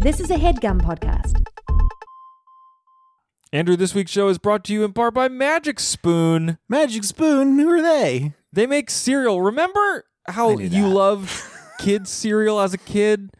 This is a headgum podcast. Andrew, this week's show is brought to you in part by Magic Spoon. Magic Spoon, who are they? They make cereal. Remember how you that. loved kids cereal as a kid?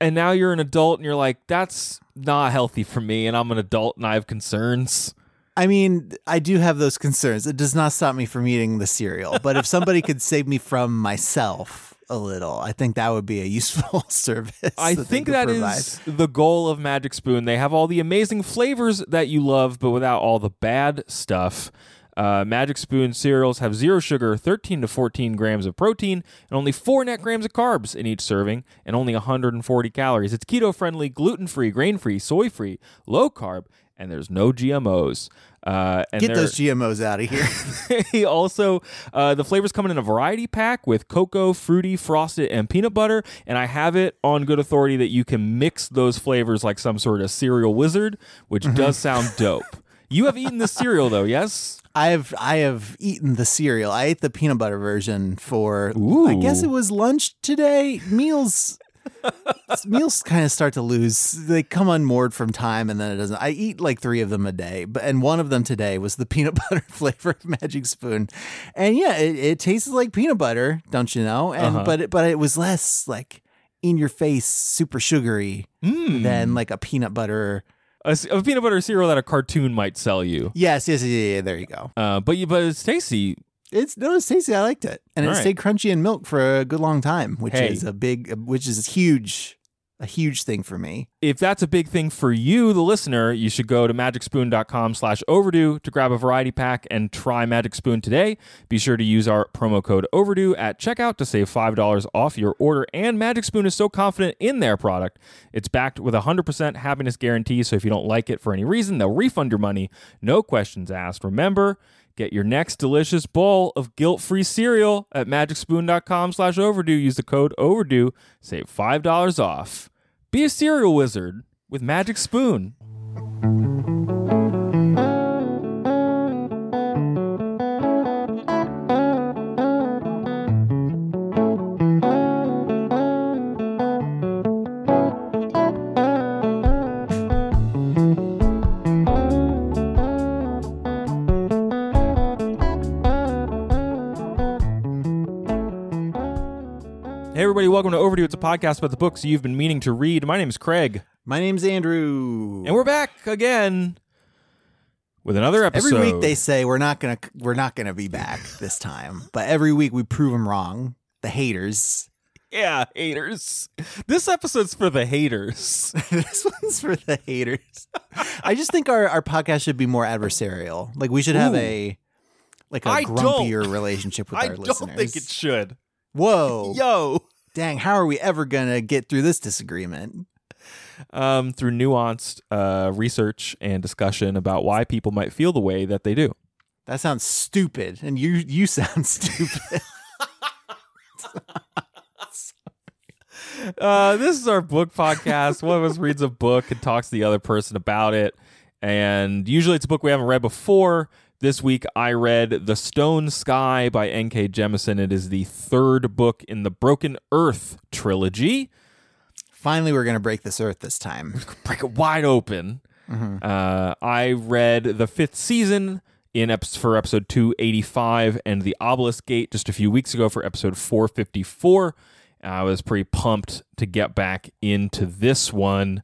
And now you're an adult and you're like, that's not healthy for me. And I'm an adult and I have concerns. I mean, I do have those concerns. It does not stop me from eating the cereal. But if somebody could save me from myself a little, I think that would be a useful service. I that think that provide. is the goal of Magic Spoon. They have all the amazing flavors that you love, but without all the bad stuff. Uh, Magic Spoon cereals have zero sugar, 13 to 14 grams of protein, and only 4 net grams of carbs in each serving, and only 140 calories. It's keto friendly, gluten free, grain free, soy free, low carb, and there's no GMOs. Uh, and Get those GMOs out of here. he also uh, the flavors come in a variety pack with cocoa, fruity, frosted, and peanut butter. And I have it on good authority that you can mix those flavors like some sort of cereal wizard, which Mm-hmm. does sound dope. You have eaten the cereal though, yes? I have I have eaten the cereal. I ate the peanut butter version for I guess it was lunch today. Meals meals kind of start to lose. They come unmoored from time and then it doesn't. I eat like 3 of them a day, but and one of them today was the peanut butter flavor of Magic Spoon. And yeah, it, it tastes like peanut butter, don't you know? And Uh-huh. but it, but it was less like in your face super sugary Mm. than like a peanut butter. a peanut butter cereal that a cartoon might sell you. Yes, yes, yeah, yeah, there you go. Uh, but you, but it's tasty. It's no, it's tasty. I liked it, and All it right. stayed crunchy in milk for a good long time, which Hey. is a big, which is huge, a huge thing for me. if that's a big thing for you, the listener, you should go to magicspoon.com slash overdue to grab a variety pack and try Magic Spoon today. Be sure to use our promo code overdue at checkout to save $5 off your order. And Magic Spoon is so confident in their product, it's backed with a 100% happiness guarantee. So if you don't like it for any reason, they'll refund your money. No questions asked. Remember, Get your next delicious bowl of guilt-free cereal at magicspoon.com slash overdue. Use the code overdue. Save $5 off. Be a cereal wizard with Magic Spoon. Welcome to Overdue. It's a podcast about the books you've been meaning to read. My name is Craig, My name's Andrew, and we're back again with another episode. every week they say we're not gonna we're not gonna be back this time, but every week we prove them wrong. The haters. Yeah, haters. This episode's for the haters. this one's for the haters. I just think our, our podcast should be more adversarial. Like we should have Ooh. a like a I grumpier relationship with I our don't listeners. think it should. Whoa. Yo. Dang, how are we ever gonna get through this disagreement? Um, through nuanced uh, research and discussion about why people might feel the way that they do. That sounds stupid, and you you sound stupid. Uh, this is our book podcast. One of us reads a book and talks to the other person about it. And usually it's a book we haven't read before. This week I read The Stone Sky by N.K. Jemisin. It is the third book in the Broken Earth trilogy. Finally, we're gonna break this earth this time. Break it wide open. Uh, I read the fifth season in eps- for episode 285 and the Obelisk Gate just a few weeks ago for episode 454. I was pretty pumped to get back into this one.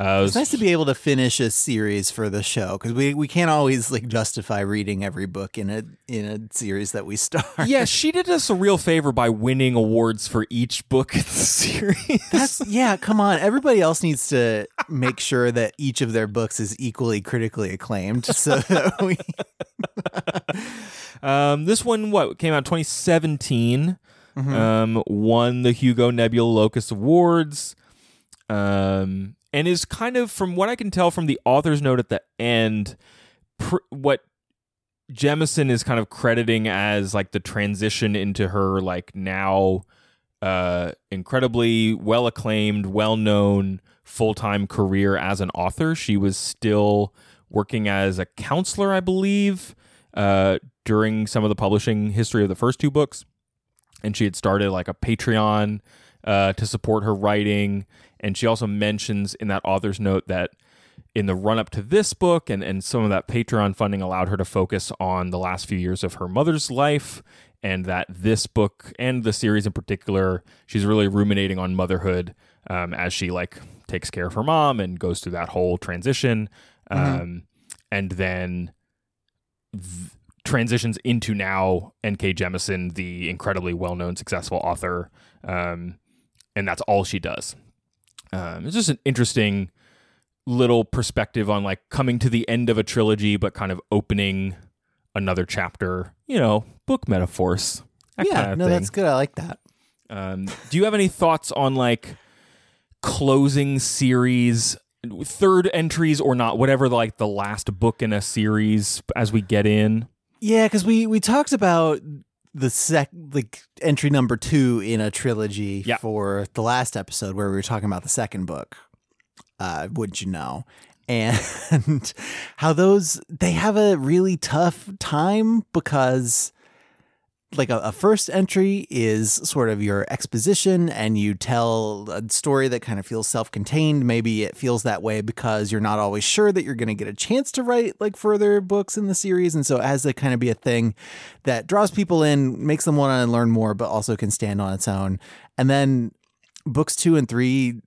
Uh, it was- It's nice to be able to finish a series for the show because we, we can't always like justify reading every book in a in a series that we start. yeah, she did us a real favor by winning awards for each book in the series. That's yeah, come on. Everybody else needs to make sure that each of their books is equally critically acclaimed so that we Um, this one, what came out 2017, um, won the Hugo Nebula Locus Awards, um, and is kind of, from what I can tell from the author's note at the end, pr- what Jemisin is kind of crediting as like the transition into her like now uh, incredibly well acclaimed, well known full time career as an author. She was still working as a counselor, I believe, uh, during some of the publishing history of the first two books. And she had started like a Patreon uh, to support her writing. And she also mentions in that author's note that in the run up to this book and, and some of that Patreon funding allowed her to focus on the last few years of her mother's life. And that this book and the series in particular, she's really ruminating on motherhood um, as she like takes care of her mom and goes through that whole transition. Um, and then th- transitions into now N.K. Jemisin, the incredibly well known, successful author. Um, and that's all she does. Um, it's just an interesting little perspective on like coming to the end of a trilogy, but kind of opening another chapter, you know, book metaphors. yeah, kind of no, thing. that's good. I like that. Um, do you have any thoughts on like closing series, third entries or not, whatever like the last book in a series as we get in? Yeah, because we we talked about the sec like entry number two in a trilogy Yeah. for the last episode where we were talking about the second book. Uh, would you know? And how those they have a really tough time because like a, a first entry is sort of your exposition and you tell a story that kind of feels self-contained. Maybe it feels that way because you're not always sure that you're going to get a chance to write like further books in the series. And so it has to kind of be a thing that draws people in makes them want to learn more but also can stand on its own. And then books two and three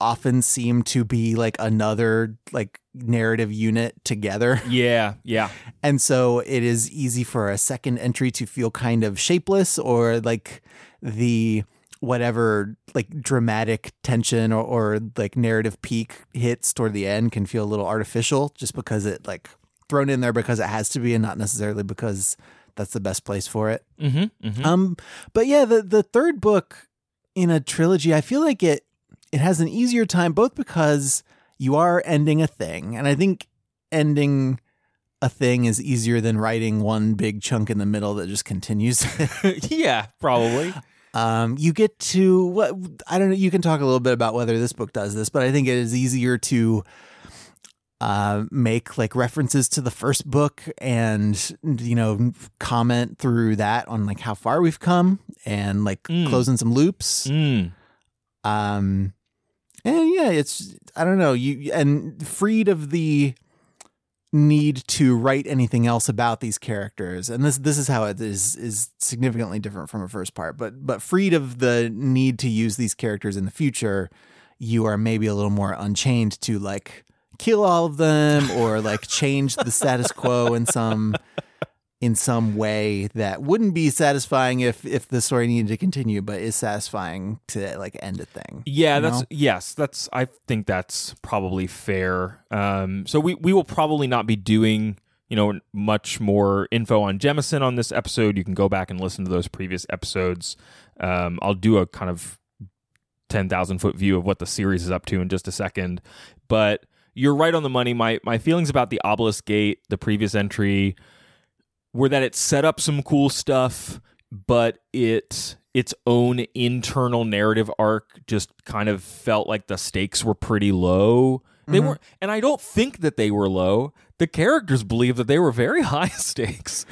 often seem to be like another like narrative unit together Yeah, yeah. and so it is easy for a second entry to feel kind of shapeless or like the whatever like dramatic tension or, or like narrative peak hits toward the end can feel a little artificial just because it like thrown in there because it has to be and not necessarily because that's the best place for it. Mm-hmm, mm-hmm. Um, but yeah, the the third book in a trilogy, I feel like it it has an easier time both because you are ending a thing, and I think ending a thing is easier than writing one big chunk in the middle that just continues. yeah, probably. um, you get to what I don't know. You can talk a little bit about whether this book does this, but I think it is easier to uh, make like references to the first book and you know comment through that on like how far we've come and like Mm. closing some loops. Mm. Um, and yeah, it's I don't know you and freed of the need to write anything else about these characters and this this is how it is is significantly different from a first part but but freed of the need to use these characters in the future you are maybe a little more unchained to like kill all of them or like change the status quo in some in some way that wouldn't be satisfying if if the story needed to continue but is satisfying to like end a thing Yeah, that's know? yes, that's I think that's probably fair. Um, so we we will probably not be doing you know much more info on Jemisin on this episode. You can go back and listen to those previous episodes. Um, I'll do a kind of ten thousand foot view of what the series is up to in just a second, but you're right on the money. My my feelings about the Obelisk Gate, the previous entry, were that it set up some cool stuff, but it its own internal narrative arc just kind of felt like the stakes were pretty low. They Mhm. were and I don't think that they were low. The characters believe that they were very high stakes.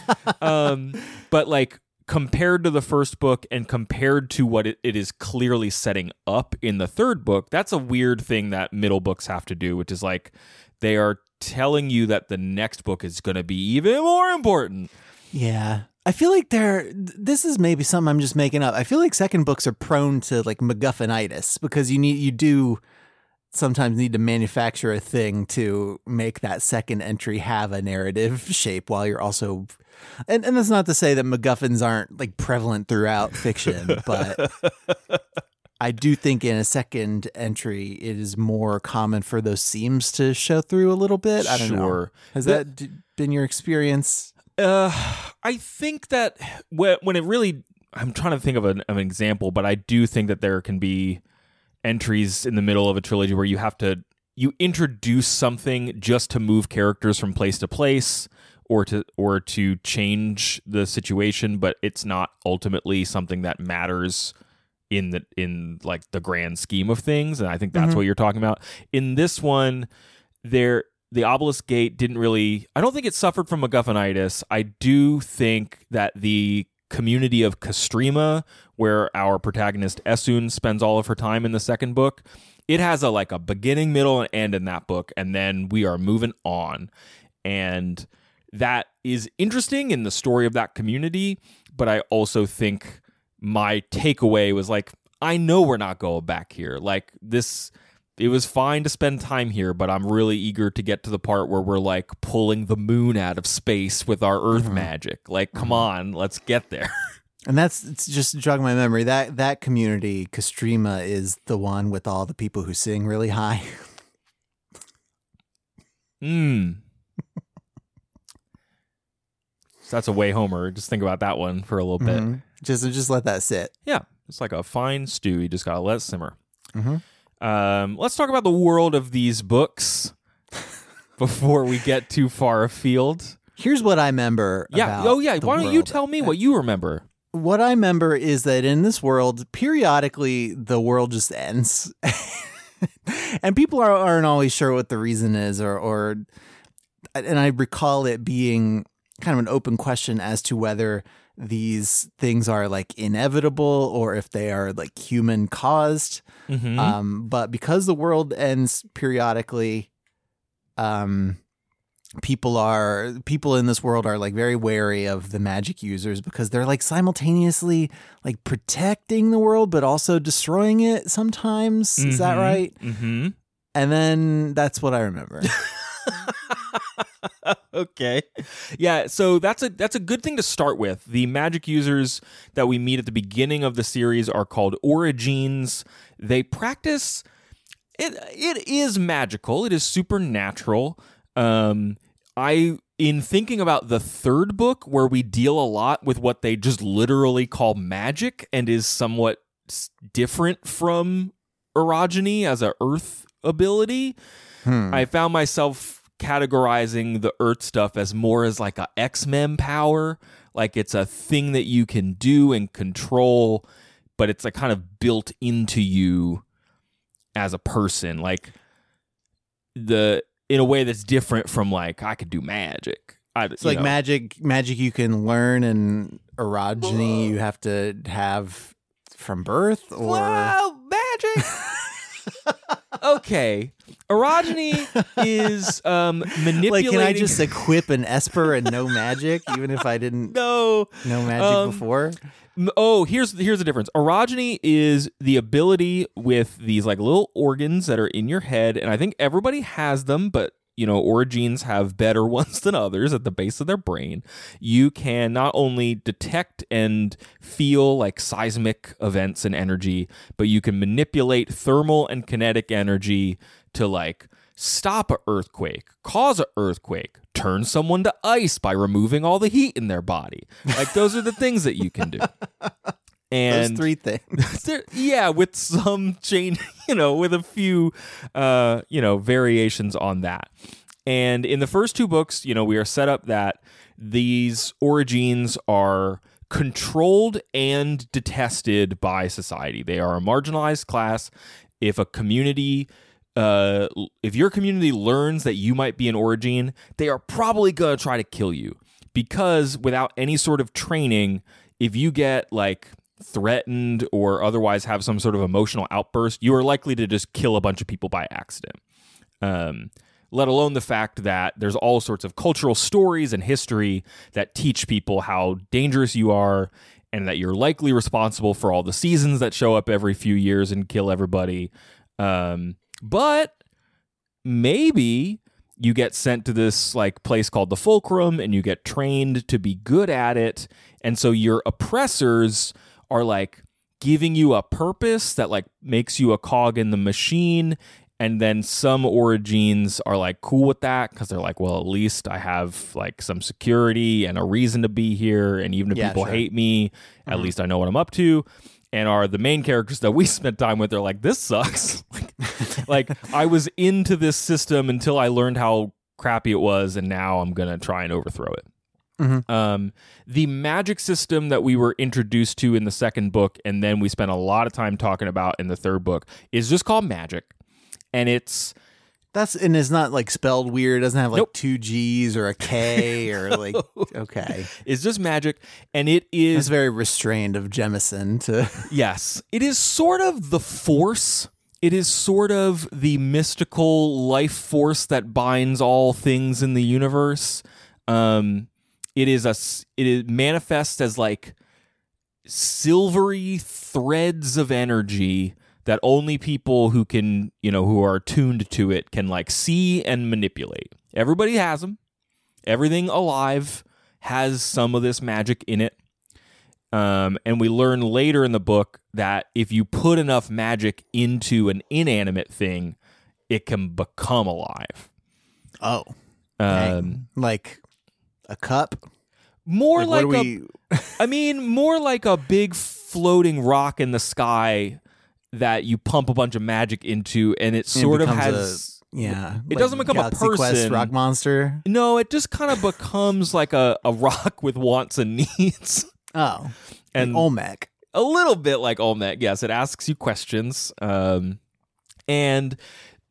um but like compared to the first book and compared to what it, it is clearly setting up in the third book, that's a weird thing that middle books have to do, which is like they are telling you that the next book is going to be even more important. Yeah. I feel like they're this is maybe something I'm just making up. I feel like second books are prone to like MacGuffinitis because you need you do sometimes need to manufacture a thing to make that second entry have a narrative shape while you're also and, and that's not to say that MacGuffins aren't like prevalent throughout fiction, but I do think in a second entry it is more common for those seams to show through a little bit. I don't know. Has that been your experience? Uh, I think that when, when it really, I'm trying to think of an, of an example, but I do think that there can be entries in the middle of a trilogy where you have to you introduce something just to move characters from place to place or to or to change the situation, but it's not ultimately something that matters in the in like the grand scheme of things. And I think that's Mhm. what you're talking about. In this one, there the obelisk gate didn't really i don't think it suffered from MacGuffinitis. i do think that the community of Castrima, where our protagonist Essun spends all of her time in the second book. It has a like a beginning, middle, and end in that book, and then we are moving on. And that is interesting in the story of that community, but I also think my takeaway was like, I know we're not going back here. Like this it was fine to spend time here, but I'm really eager to get to the part where we're like pulling the moon out of space with our earth Mm-hmm. magic. Like, come on, let's get there. And that's it's just jog my memory. That that community, Castrima, is the one with all the people who sing really high. Hmm. So that's a way homer. Just think about that one for a little bit. Mhm. Just just let that sit. Yeah, it's like a fine stew. You just gotta let it simmer. Mhm. Um, let's talk about the world of these books before we get too far afield. Here's what I remember. Yeah. Oh, yeah. Why don't you tell me what you remember? What I remember is that in this world, periodically the world just ends, and people are, aren't always sure what the reason is, or or. And I recall it being kind of an open question as to whether these things are like inevitable or if they are like human caused. Mhm. Um, but because the world ends periodically, um, people are people in this world are like very wary of the magic users because they're like simultaneously like protecting the world but also destroying it sometimes. Is that Mhm. right? Mm-hmm. And then that's what I remember. okay. Yeah, so that's a that's a good thing to start with. The magic users that we meet at the beginning of the series are called Orogenes. They practice it it is magical. It is supernatural. Um I in thinking about the third book where we deal a lot with what they just literally call magic and is somewhat different from orogeny as a earth ability. Hmm. I found myself categorizing the Earth stuff as more as like a X Men power, like it's a thing that you can do and control, but it's like kind of built into you as a person, like the in a way that's different from like I could do magic. I, It's like know. magic magic you can learn and orogeny you have to have from birth or Wow, magic. okay, orogeny is um manipulating. like can I just equip an esper and no magic even if I didn't no? know magic Um, before? Oh, here's here's the difference. Orogeny is the ability with these like little organs that are in your head, and I think everybody has them, but you know, orogenes have better ones than others at the base of their brain. You can not only detect and feel like seismic events and energy, but you can manipulate thermal and kinetic energy to like stop a earthquake, cause a earthquake, turn someone to ice by removing all the heat in their body. Like those are the things that you can do. And Those three things. yeah, with some change, you know, with a few, uh, you know, variations on that. And in the first two books, you know, we are set up that these orogenes are controlled and detested by society. They are a marginalized class. If a community, uh, if your community learns that you might be an orogene, they are probably gonna try to kill you because without any sort of training, if you get like threatened or otherwise have some sort of emotional outburst, you are likely to just kill a bunch of people by accident. Um, let alone the fact that there's all sorts of cultural stories and history that teach people how dangerous you are and that you're likely responsible for all the seasons that show up every few years and kill everybody. Um, but maybe you get sent to this like place called the fulcrum and you get trained to be good at it and so your oppressors are like giving you a purpose that like makes you a cog in the machine and then some orogenes are like cool with that because they're like well at least i have like some security and a reason to be here and even if Yeah, people sure. hate me at Mhm. least i know what i'm up to and are the main characters that we spent time with they're like this sucks like, like i was into this system until i learned how crappy it was and now i'm gonna try and overthrow it Mhm. um, the magic system that we were introduced to in the second book and then we spent a lot of time talking about in the third book is just called magic and it's That's and it's not like spelled weird. It doesn't have like Nope. two G's or a K or like okay. It's just magic, and it is It's very restrained of Jemisin to Yes. It is sort of the force. It is sort of the mystical life force that binds all things in the universe. Um, it is a it is manifests as like silvery threads of energy that only people who can, you know, who are tuned to it can like see and manipulate. Everybody has them. Everything alive has some of this magic in it. Um, and we learn later in the book that if you put enough magic into an inanimate thing, it can become alive. oh, Um, like a cup. more like, what a, we? I mean, more like a big floating rock in the sky that you pump a bunch of magic into, and it sort of becomes has. yeah, It like doesn't become a Galaxy Quest person. rock monster. No, it just kind of becomes like a, a rock with wants and needs. Oh, And and Olmec. a little bit like Olmec. Yes, it asks you questions. Um, and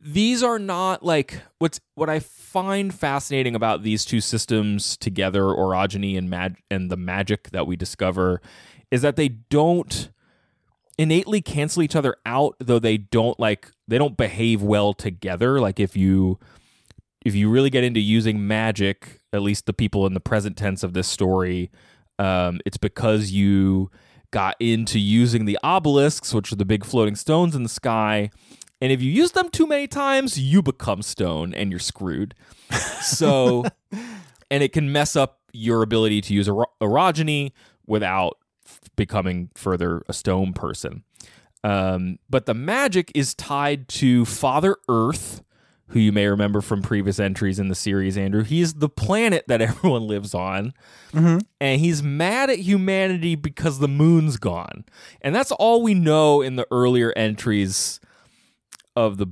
these are not like what's what I find fascinating about these two systems together, orogeny and mag and the magic that we discover, is that they don't innately cancel each other out, though they don't like they don't behave well together. Like if you if you really get into using magic, at least the people in the present tense of this story, um, it's because you got into using the obelisks, which are the big floating stones in the sky. And if you use them too many times, you become stone and you're screwed. So, and it can mess up your ability to use ero- orogeny without f- becoming further a stone person. Um, but the magic is tied to Father Earth, who you may remember from previous entries in the series, Andrew. He's the planet that everyone lives on. And he's mad at humanity because the moon's gone. And that's all we know in the earlier entries of the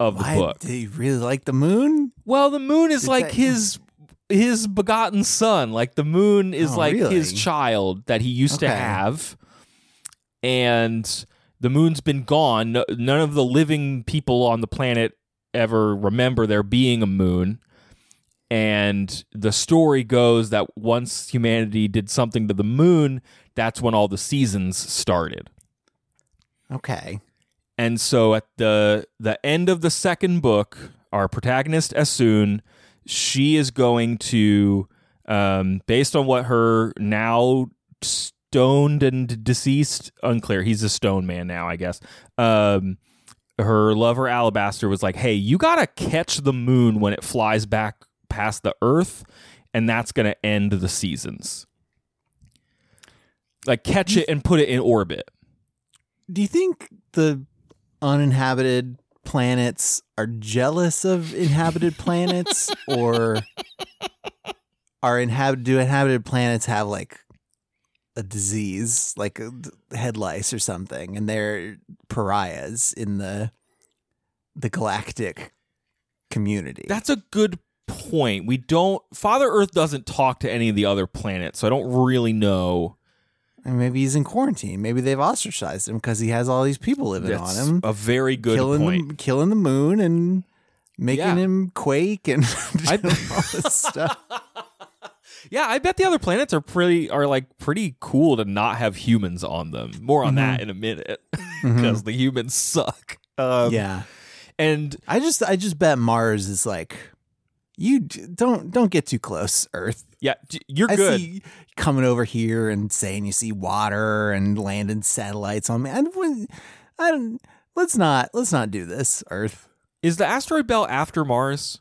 of the Why book. did he really like the moon? Well, the moon is like that- his his begotten son. Like the moon is Oh, like really? his child that he used to have. And the moon's been gone. No, none of the living people on the planet ever remember there being a moon. And the story goes that once humanity did something to the moon, that's when all the seasons started. Okay. And so at the the end of the second book, our protagonist Essun, she is going to, um, based on what her now stoned and deceased, unclear. He's a stone man now, I guess. Um, her lover Alabaster was like, "Hey, you gotta catch the moon when it flies back past the Earth, and that's gonna end the seasons. Like catch it and put it in orbit." Do you think the uninhabited planets are jealous of inhabited planets or are inhabit do inhabited planets have like a disease like head lice or something and they're pariahs in the the galactic community That's a good point. We don't Father Earth doesn't talk to any of the other planets, so I don't really know. And maybe he's in quarantine maybe they've ostracized him because he has all these people living That's on him a very good killing point. The, killing the moon and making Yeah. him quake and I- all this stuff. Yeah, I bet the other planets are pretty are like pretty cool to not have humans on them. More on that in a minute because the humans suck. Um, yeah, and I just I just bet Mars is like you don't don't get too close, Earth. Yeah, you're I good. see coming over here and saying you see water and landing satellites on me. I, don't- I don't. Let's not let's not do this, Earth. Is the asteroid belt after Mars?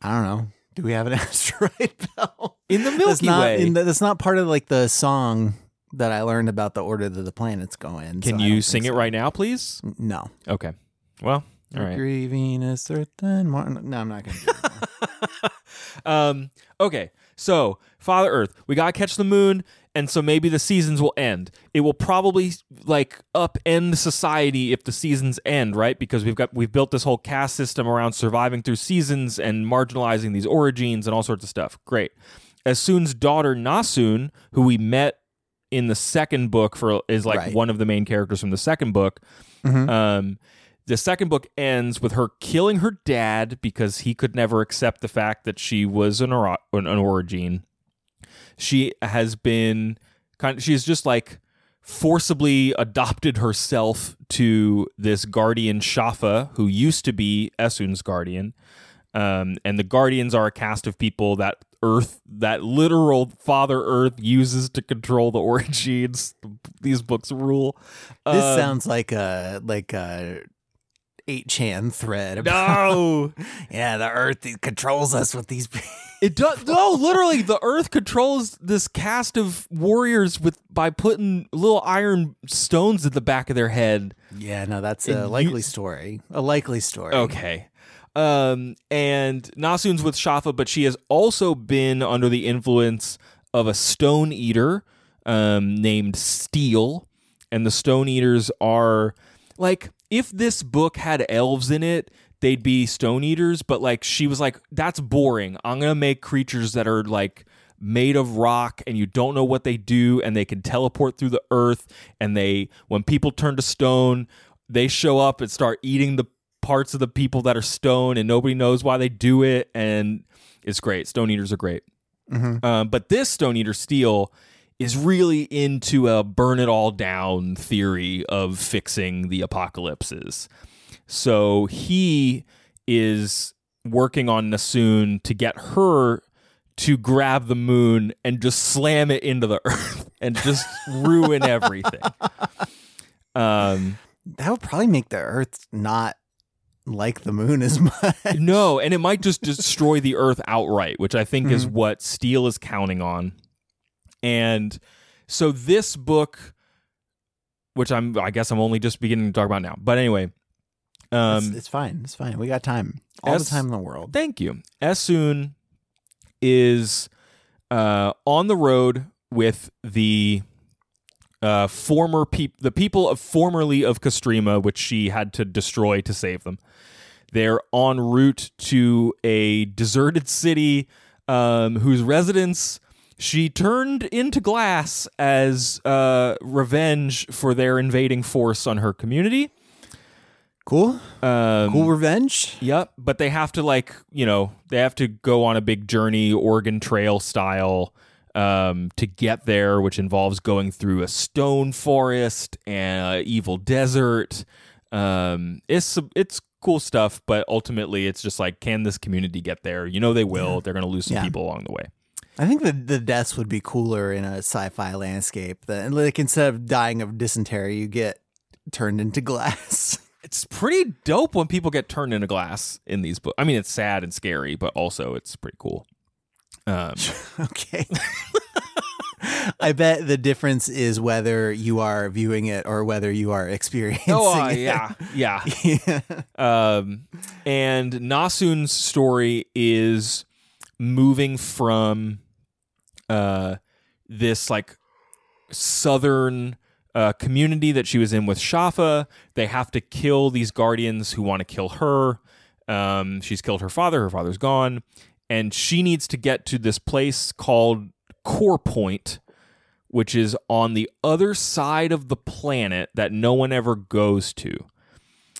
I don't know. Do we have an asteroid belt? In the that's Milky not Way. in the, that's not part of like the song that I learned about the order that the planets go in. Can so you sing think it so. right now, please? No. Okay. Well, all right. Mercury, Venus, Earth, and Mars. No, I'm not going to do it. Um, okay, so Father Earth, we gotta catch the moon, and so maybe the seasons will end. It will probably like upend society if the seasons end, right? Because we've got we've built this whole caste system around surviving through seasons and marginalizing these orogenes and all sorts of stuff. Great. Essun's daughter Nassun, who we met in the second book for is like Right. one of the main characters from the second book. Mhm. Um, the second book ends with her killing her dad because he could never accept the fact that she was an, oro- an orogene. She has been kind of, she's just like forcibly adopted herself to this guardian Schaffa, who used to be Essun's guardian. Um, and the guardians are a cast of people that Earth, that literal Father Earth uses to control the orogenes. These books rule. This Um, sounds like a like a eight chan thread. About, no. yeah, the Earth controls us with these. It does no, literally the earth controls this cast of warriors with by putting little iron stones at the back of their head. yeah, no, that's And a you- likely story. A likely story. Okay. Um and Nassun's with Schaffa, but she has also been under the influence of a stone eater um named Steel. And the stone eaters are like if this book had elves in it, they'd be stone eaters, but like she was like, that's boring. I'm gonna make creatures that are like made of rock and you don't know what they do and they can teleport through the earth and they when people turn to stone, they show up and start eating the parts of the people that are stone and nobody knows why they do it and it's great. Stone eaters are great. Um, but this Stone Eater Steel is really into a burn it all down theory of fixing the apocalypses. So he is working on Nassun to get her to grab the moon and just slam it into the earth and just ruin everything. Um, That would probably make the Earth not like the moon as much. no, and it might just destroy the earth outright, which I think is what Steel is counting on. And so this book, which I'm, I guess I'm only just beginning to talk about now. But anyway, it's, um, it's fine. It's fine. We got time. All Es- the time in the world. thank you. Essun is uh, on the road with the uh, former people, the people of formerly of Castrima, which she had to destroy to save them. They're en route to a deserted city um, whose residents she turned into glass as uh, revenge for their invading force on her community. Cool. Um, Cool revenge. Yep, but they have to like you know they have to go on a big journey, Oregon Trail style, um, to get there, which involves going through a stone forest and evil desert. Um, it's it's cool stuff, but ultimately it's just like, can this community get there? You know they will. They're going to lose some Yeah. people along the way. I think the the deaths would be cooler in a sci-fi landscape. That like instead of dying of dysentery, you get turned into glass. It's pretty dope when people get turned into glass in these books. I mean, it's sad and scary, but also it's pretty cool. Um, okay. I bet the difference is whether you are viewing it or whether you are experiencing oh uh, it. yeah, yeah. yeah. Um, and Nassun's story is moving from uh, this like southern uh, community that she was in with Schaffa. They have to kill these guardians who want to kill her. Um, she's killed her father. Her father's gone, and she needs to get to this place called Core Point, which is on the other side of the planet that no one ever goes to.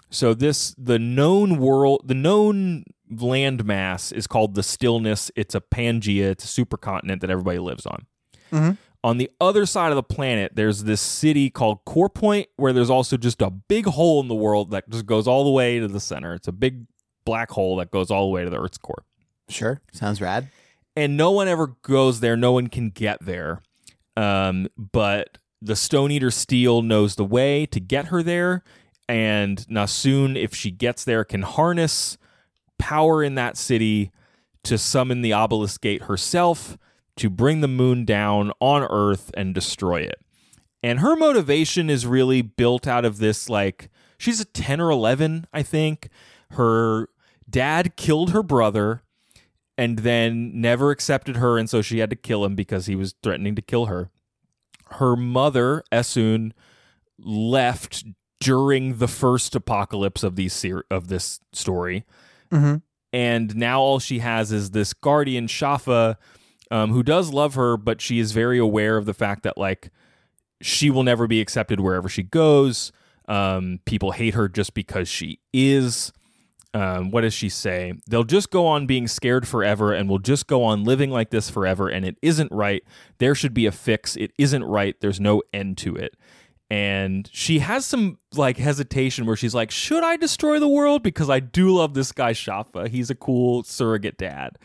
So this the known world, the known landmass is called the Stillness. It's a Pangea. It's a supercontinent that everybody lives on. Mhm. On the other side of the planet, there's this city called Core Point, where there's also just a big hole in the world that just goes all the way to the center. It's a big black hole that goes all the way to the Earth's core Sure. Sounds rad. and no one ever goes there. No one can get there. Um, but the Stone Eater Steel knows the way to get her there, and Nassun, if she gets there, can harness power in that city to summon the Obelisk Gate herself to bring the moon down on Earth and destroy it. And her motivation is really built out of this like she's a 10 or 11, I think. Her dad killed her brother and then never accepted her and so she had to kill him because he was threatening to kill her. Her mother, Essun, left during the first apocalypse of these of this story. Mhm. And now all she has is this guardian Schaffa um, who does love her, but she is very aware of the fact that like she will never be accepted wherever she goes. Um, people hate her just because she is. Um, what does she say? They'll just go on being scared forever and will just go on living like this forever, and it isn't right. There should be a fix. It isn't right. There's no end to it. And she has some like hesitation where she's like, Should I destroy the world? Because I do love this guy, Schaffa. He's a cool surrogate dad.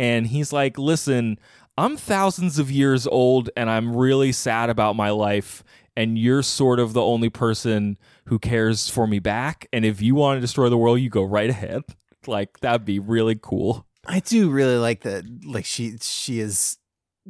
And he's like, Listen, I'm thousands of years old and I'm really sad about my life. And you're sort of the only person who cares for me back. And if you want to destroy the world, you go right ahead. Like, that'd be really cool. I do really like that. Like she, she is,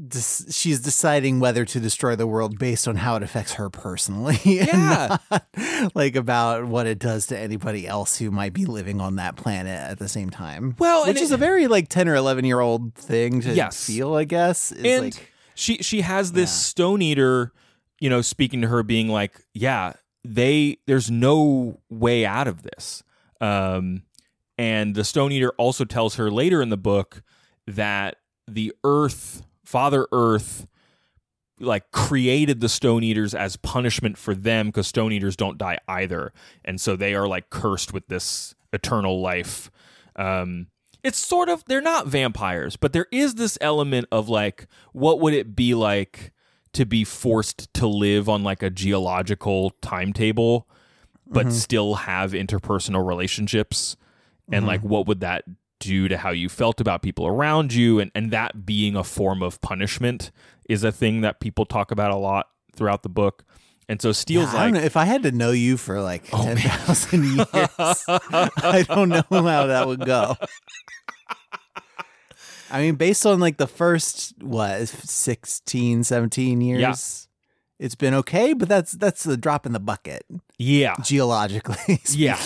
des- she's deciding whether to destroy the world based on how it affects her personally, and Yeah. not, like about what it does to anybody else who might be living on that planet at the same time. Well, which is it- a very like ten or eleven year old thing to Yes. feel, I guess. Is and like, she she has this Yeah. stone eater you know speaking to her being like yeah they there's no way out of this um and the stone eater also tells her later in the book that the earth father earth like created the stone eaters as punishment for them because stone eaters don't die either. And so they are like cursed with this eternal life. Um it's sort of they're not vampires but there is this element of like what would it be like to be forced to live on like a geological timetable but still have interpersonal relationships? And like what would that do to how you felt about people around you and and that being a form of punishment is a thing that people talk about a lot throughout the book and so Steel's I don't know like if I had to know you for like Oh, ten thousand years, I don't know how that would go. I mean, based on like the first what 16, 17 years, it's been okay, but that's that's the drop in the bucket yeah geologically Yeah.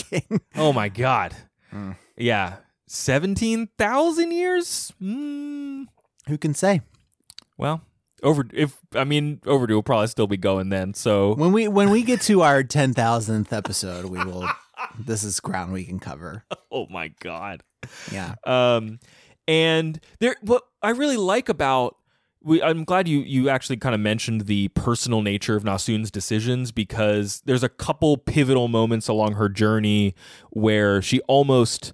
Oh my god. Mm. Yeah. 17,000 years? Mm, Who can say? well, over if I mean overdue will probably still be going then. So When we when we get to our ten thousandth episode, we will. this is ground we can cover. oh my god. Yeah. Um and there what I really like about we I'm glad you you actually kind of mentioned the personal nature of Nassun's decisions because there's a couple pivotal moments along her journey where she almost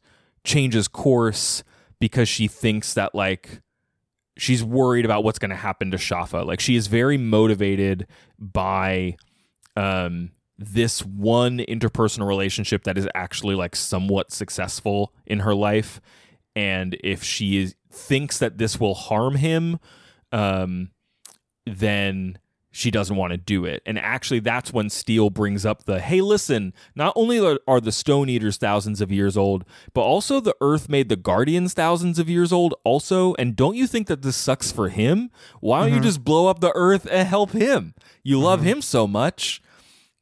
changes course because she thinks that like she's worried about what's going to happen to Schaffa. Like she is very motivated by um this one interpersonal relationship that is actually like somewhat successful in her life and if she is, thinks that this will harm him um then she doesn't want to do it. And actually, that's when Steel brings up the hey, listen, not only are- the Stone Eaters thousands of years old, but also the Earth made the Guardians thousands of years old, also. And don't you think that this sucks for him? Why don't you just blow up the Earth and help him? You love him so much.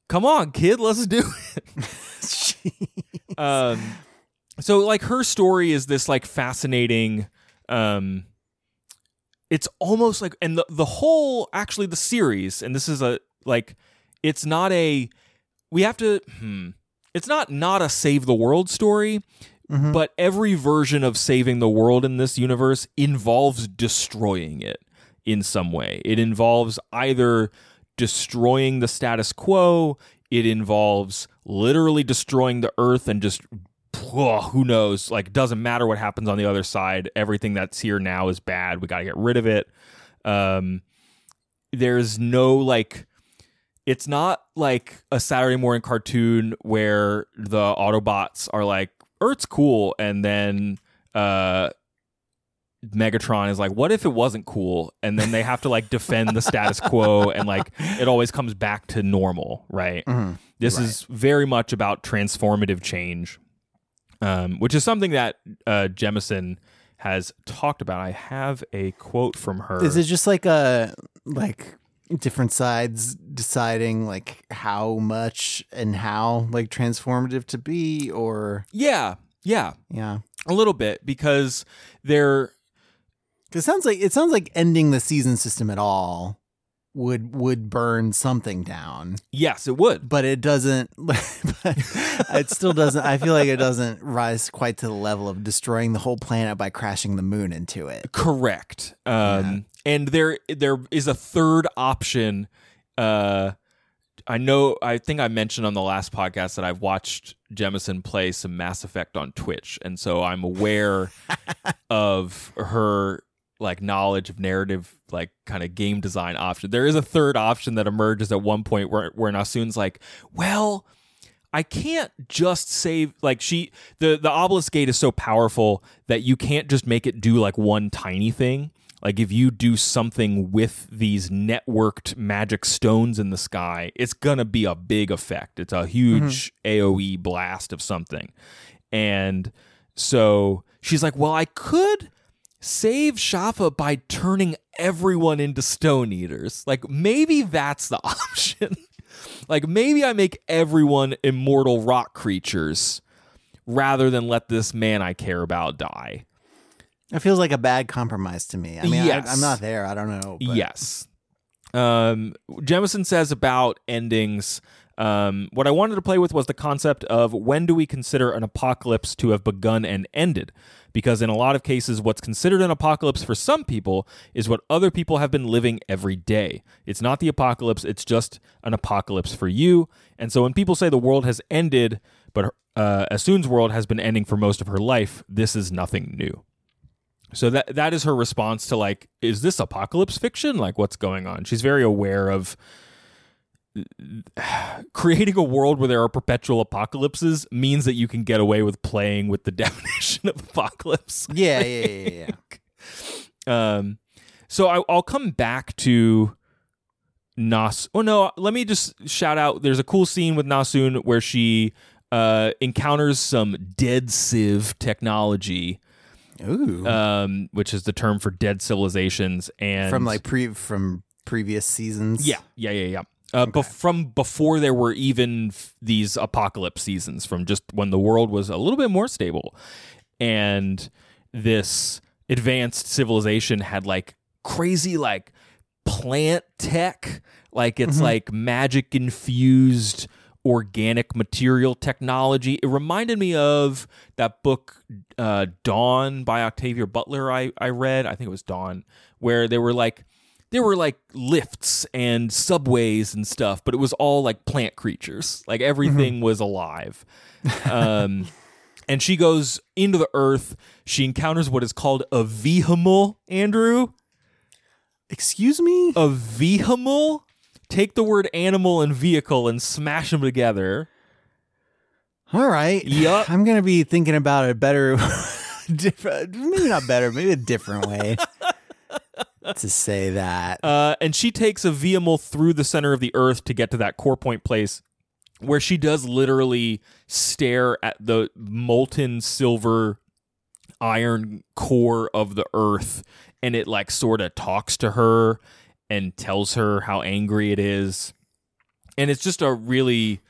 Come on, kid, let's do it. um, so, like, her story is this, like, fascinating. Um, it's almost like and the the whole actually the series and this is a like it's not a we have to hmm it's not not a save the world story Mhm. but every version of saving the world in this universe involves destroying it in some way it involves either destroying the status quo it involves literally destroying the earth and just oh, who knows like it doesn't matter what happens on the other side everything that's here now is bad we got to get rid of it um there's no like it's not like a saturday morning cartoon where the autobots are like earth's cool and then uh Megatron is like, what if it wasn't cool? And then they have to like defend the status quo and like it always comes back to normal, right? Mhm. This Right. is very much about transformative change, um, which is something that uh, Jemisin has talked about. I have a quote from her. Is it just like a like different sides deciding like how much and how like transformative to be or yeah, yeah, yeah. a little bit because they're It sounds like it sounds like ending the season system at all would would burn something down, yes, it would. but it doesn't. but it still doesn't. I feel like it doesn't rise quite to the level of destroying the whole planet by crashing the moon into it. Correct. Um, And there there is a third option. Uh, I know I think I mentioned on the last podcast that I've watched Jemisin play some Mass Effect on Twitch, and so I'm aware of her like knowledge of narrative like kind of game design option. There is a third option that emerges at one point where where Nassun's like, well, I can't just save like she the the obelisk gate is so powerful that you can't just make it do like one tiny thing. Like if you do something with these networked magic stones in the sky, it's gonna be a big effect. It's a huge mm-hmm. AoE blast of something. And so she's like, Well, I could save Schaffa by turning everyone into stone eaters. Like maybe that's the option. like maybe I make everyone immortal rock creatures rather than let this man I care about die. It feels like a bad compromise to me. I mean, Yes. I, I'm not there. I don't know. But Yes. Um, Jemisin says about endings. Um, what I wanted to play with was the concept of when do we consider an apocalypse to have begun and ended? Because in a lot of cases, what's considered an apocalypse for some people is what other people have been living every day. It's not the apocalypse, it's just an apocalypse for you. And so when people say the world has ended, but uh, Essun's world has been ending for most of her life, this is nothing new. So that that is her response to like, is this apocalypse fiction? Like, what's going on? She's very aware of creating a world where there are perpetual apocalypses means that you can get away with playing with the definition of apocalypse. Yeah, yeah, yeah, yeah. yeah. Um, so I, I'll come back to Nas. Oh no, let me just shout out. There's a cool scene with Nassun where she uh, encounters some dead civ technology, Ooh. um, which is the term for dead civilizations, and from like pre from previous seasons. yeah, yeah, yeah, yeah. Uh, bef- from before there were even f- these apocalypse seasons, from just when the world was a little bit more stable, and this advanced civilization had like crazy like plant tech, like it's like magic infused organic material technology. It reminded me of that book uh, Dawn by Octavia Butler. I I read. I think it was Dawn, where there were like there were like lifts and subways and stuff, but it was all like plant creatures. Like everything was alive. Um, and she goes into the earth. She encounters what is called a vehimal, Andrew. Excuse me. A vehimal? Take the word animal and vehicle and smash them together. All right. Yup. I'm gonna be thinking about a better, different. Maybe not better. Maybe a different way to say that. Uh, and she takes a vehimal through the center of the earth to get to that core point place where she does literally stare at the molten silver iron core of the earth and it like sort of talks to her and tells her how angry it is and it's just a really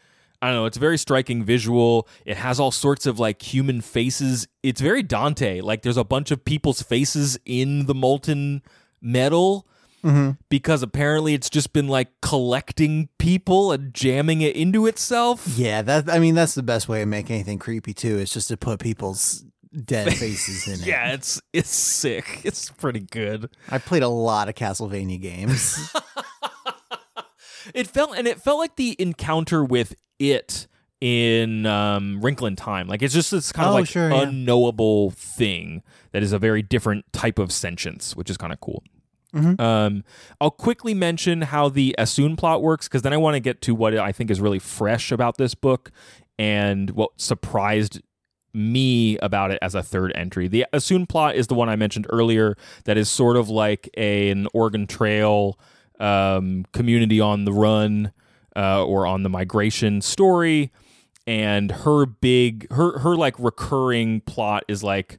I don't know, it's a very striking visual. It has all sorts of like human faces. It's very Dante. Like there's a bunch of people's faces in the molten metal mm-hmm. because apparently it's just been like collecting people and jamming it into itself. Yeah, that. I mean, that's the best way to make anything creepy too. Is just to put people's dead faces in it. Yeah, it's it's sick. It's pretty good. I played a lot of Castlevania games. It felt and it felt like the encounter with it in um, Wrinkle in Time. Like it's just this kind of Oh, like sure, yeah. unknowable thing that is a very different type of sentience, which is kind of cool. Mm-hmm. Um, I'll quickly mention how the Essun plot works because then I want to get to what I think is really fresh about this book and what surprised me about it as a third entry. The Essun plot is the one I mentioned earlier that is sort of like a, an Oregon Trail um, community on the run uh, or on the migration story. And her big, her her like recurring plot is like,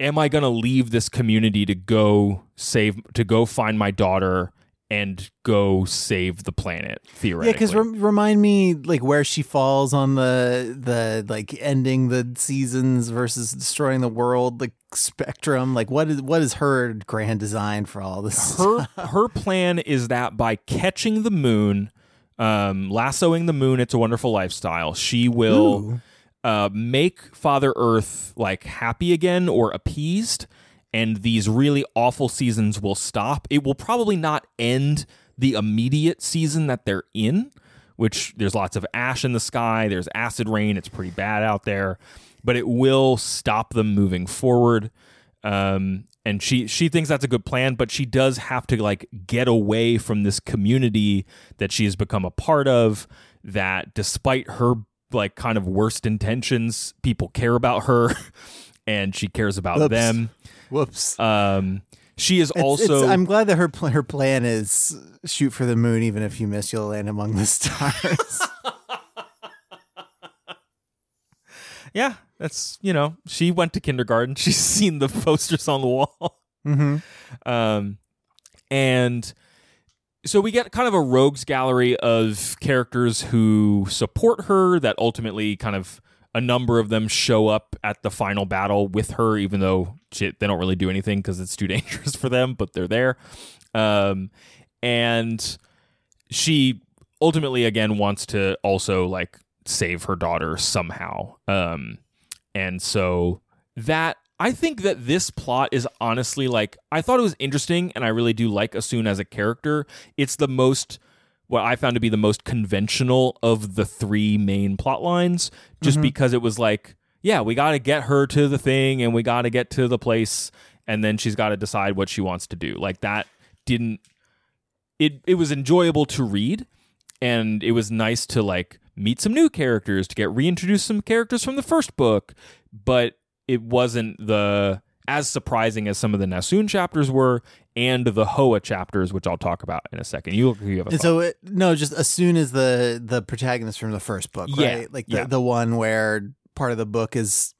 am I gonna leave this community to go save to go find my daughter and go save the planet? Theoretically. Yeah, because remind me like where she falls on the the like ending the seasons versus destroying the world like spectrum. Like what is what is her grand design for all this? her her plan is that by catching the moon, um, lassoing the moon, it's a wonderful lifestyle. She will uh, make Father Earth like happy again or appeased, and these really awful seasons will stop. It will probably not end the immediate season that they're in, which there's lots of ash in the sky, there's acid rain, it's pretty bad out there, but it will stop them moving forward. Um, and she she thinks that's a good plan, but she does have to like get away from this community that she has become a part of. That despite her like kind of worst intentions, people care about her, and she cares about Whoops. them. Whoops. Um, she is It's- also it's- I'm glad that her pl- her plan is shoot for the moon. Even if you miss, you'll land among the stars. yeah. That's you know she went to kindergarten. She's seen the posters on the wall. hmm Um, and so we get kind of a rogues gallery of characters who support her that ultimately kind of a number of them show up at the final battle with her even though they don't really do anything because it's too dangerous for them but they're there um, and she ultimately again wants to also like save her daughter somehow um, and so that I think that this plot is honestly like I thought it was interesting and I really do like Essun as a character. It's the most what I found to be the most conventional of the three main plot lines just because it was like yeah, we got to get her to the thing and we got to get to the place and then she's got to decide what she wants to do. Like that didn't it it was enjoyable to read and it was nice to like meet some new characters to get reintroduced some characters from the first book but it wasn't the as surprising as some of the Nasun chapters were and the Hoa chapters which I'll talk about in a second you, you have a And thought. so it, no, just as soon as the the protagonist from the first book, Yeah, right? Like the, yeah. the one where part of the book is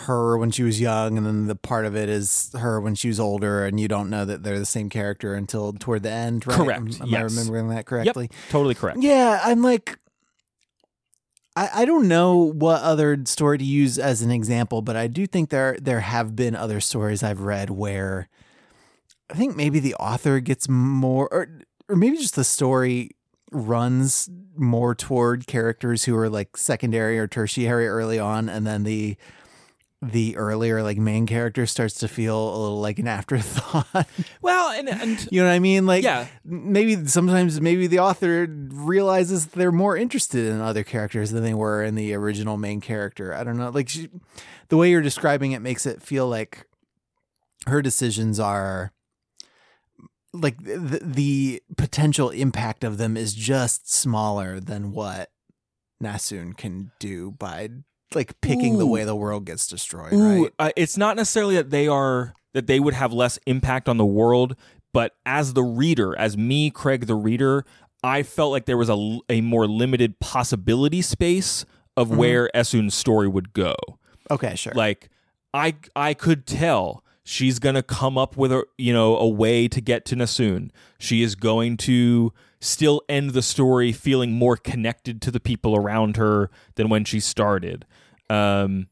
her when she was young, and then the part of it is her when she was older, and you don't know that they're the same character until toward the end. Right? Correct, Am, am I remembering that yep, correctly? totally correct Yeah, I'm like, I, I don't know what other story to use as an example, but I do think there there have been other stories I've read where I think maybe the author gets more, or or maybe just the story runs more toward characters who are like secondary or tertiary early on, and then the the earlier like main character starts to feel a little like an afterthought. well and, and you know what I mean? Like Yeah. maybe sometimes maybe the author realizes they're more interested in other characters than they were in the original main character. I don't know. Like she, the way you're describing it makes it feel like her decisions are like the, the potential impact of them is just smaller than what Nassun can do by like picking the way the world gets destroyed, Ooh, right? uh, it's not necessarily that they are that they would have less impact on the world, but as the reader, as me, Craig, the reader, I felt like there was a, a more limited possibility space of Mm-hmm. where Essun's story would go. Okay, sure. Like I I could tell she's gonna come up with a you know a way to get to Nassun. She is going to still end the story feeling more connected to the people around her than when she started. Um,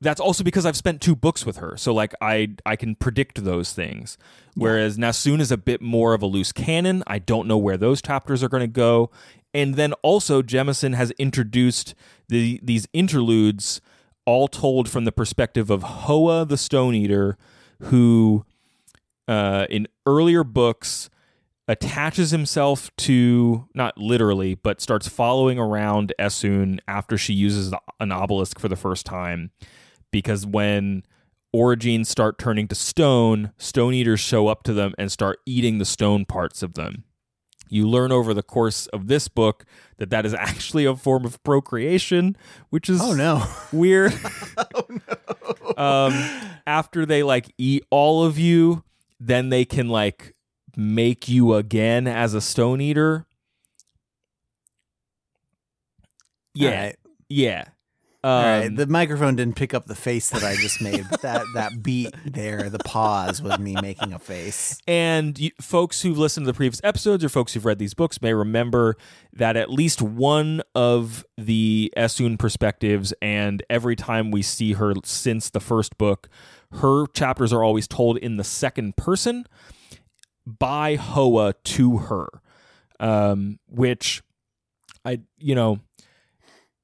that's also because I've spent two books with her, so like I I can predict those things. Whereas Nassun is a bit more of a loose cannon. I don't know where those chapters are going to go. And then also Jemisin has introduced the these interludes, all told from the perspective of Hoa the Stone Eater, who uh, in earlier books attaches himself to not literally, but starts following around Essun after she uses the, an obelisk for the first time, because when orogenes start turning to stone, stone eaters show up to them and start eating the stone parts of them. You learn over the course of this book that that is actually a form of procreation, which is oh no. weird. Oh um, after they like eat all of you, then they can like make you again as a stone eater. Yeah, right. yeah. Um, All right, the microphone didn't pick up the face that I just made, but that that beat there, the pause was me making a face. And you, folks who've listened to the previous episodes or folks who've read these books may remember that at least one of the Essun perspectives, and every time we see her since the first book, her chapters are always told in the second person by Hoa to her, um, which I, you know,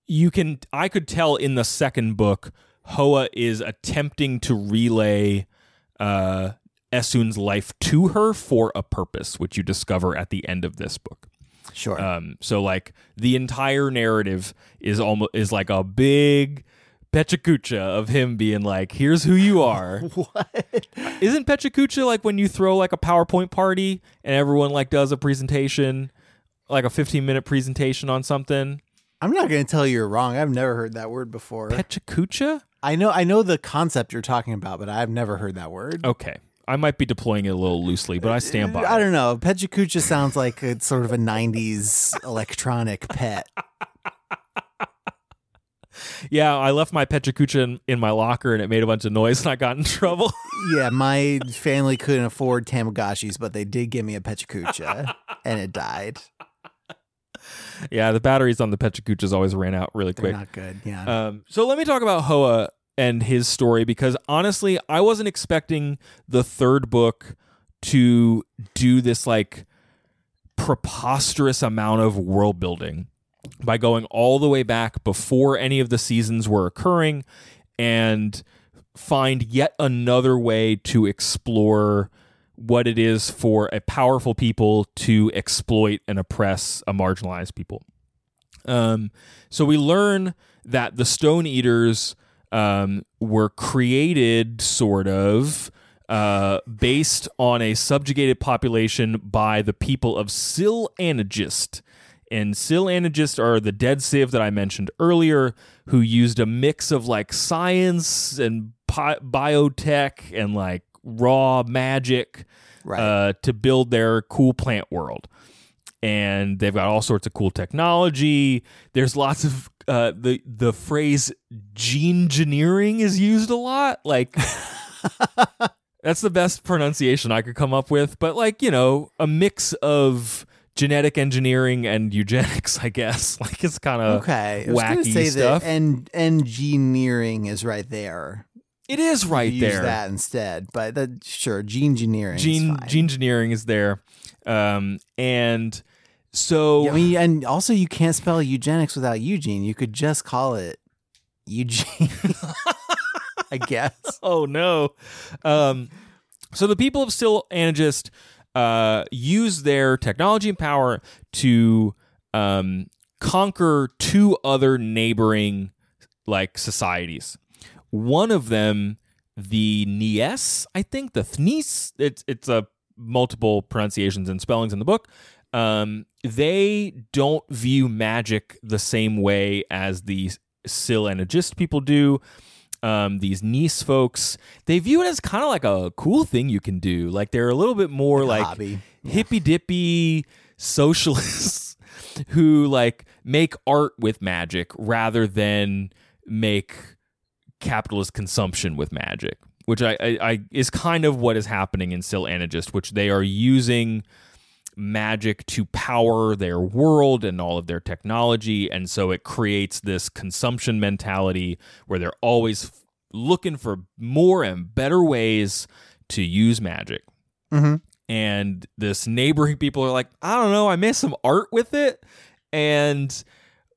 you can, I could tell in the second book, Hoa is attempting to relay uh, Essun's life to her for a purpose, which you discover at the end of this book. Sure. Um, so like the entire narrative is almost is like a big Pechakucha of him being like, "Here's who you are." what? Isn't Pechakucha like when you throw like a PowerPoint party and everyone like does a presentation, like a 15 minute presentation on something? I'm not going to tell you you're wrong. I've never heard that word before. Pechakucha? I know I know the concept you're talking about, but I've never heard that word. Okay. I might be deploying it a little loosely, but I stand by. I it. don't know. Pechakucha sounds like it's sort of a 90s electronic pet. Yeah, I left my Pechakucha in, in my locker and it made a bunch of noise and I got in trouble. Yeah, my family couldn't afford Tamagotchis, but they did give me a Pechakucha and it died. yeah, the batteries on the Pechakuchas always ran out really They're quick. not good. Yeah. Um, so let me talk about Hoa and his story because honestly, I wasn't expecting the third book to do this like preposterous amount of world building by going all the way back before any of the seasons were occurring and find yet another way to explore what it is for a powerful people to exploit and oppress a marginalized people. Um, so we learn that the Stone Eaters um, were created sort of uh, based on a subjugated population by the people of Syl Anagist. And Syl Anagist are the dead Civ that I mentioned earlier, who used a mix of like science and pi- biotech and like raw magic Right. uh, to build their cool plant world. And they've got all sorts of cool technology. There's lots of uh, the the phrase gene engineering is used a lot. Like that's the best pronunciation I could come up with. But like you know, a mix of genetic engineering and eugenics, I guess. Like it's kind of okay. I was wacky say stuff. that en- engineering is right there. it is right Use there. that instead. But that, sure, gene engineering. Gene gene engineering is there, um, and so Yeah, I mean, and also you can't spell eugenics without Eugene. You could just call it Eugene. I guess. oh no. Um, so the people of Syl Anagist uh, use their technology and power to um, conquer two other neighboring like societies. One of them, the Niess, I think the Thnis. It's it's a multiple pronunciations and spellings in the book. Um, they don't view magic the same way as the Syl Anagist people do um, these Nice folks, they view it as kind of like a cool thing you can do. Like they're a little bit more Like like hippy dippy socialists who like make art with magic rather than make capitalist consumption with magic, which I, I, I is kind of what is happening in Syl Anagist, which they are using magic to power their world and all of their technology. And so it creates this consumption mentality where they're always f- looking for more and better ways to use magic. Mm-hmm. and this neighboring people are like i don't know i made some art with it. And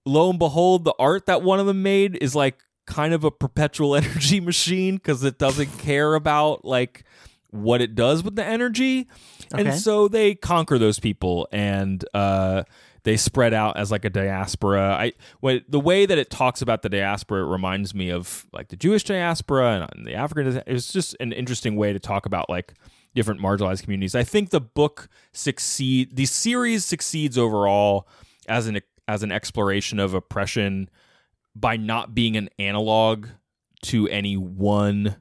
lo and behold the art that one of them made is like kind of a perpetual energy machine because it doesn't care about like what it does with the energy Okay. and so they conquer those people and uh they spread out as like a diaspora. I when the way that it talks about the diaspora it reminds me of like the Jewish diaspora and the African. It's just an interesting way to talk about like different marginalized communities. I think the book succeed. The series succeeds overall as an as an exploration of oppression by not being an analog to any one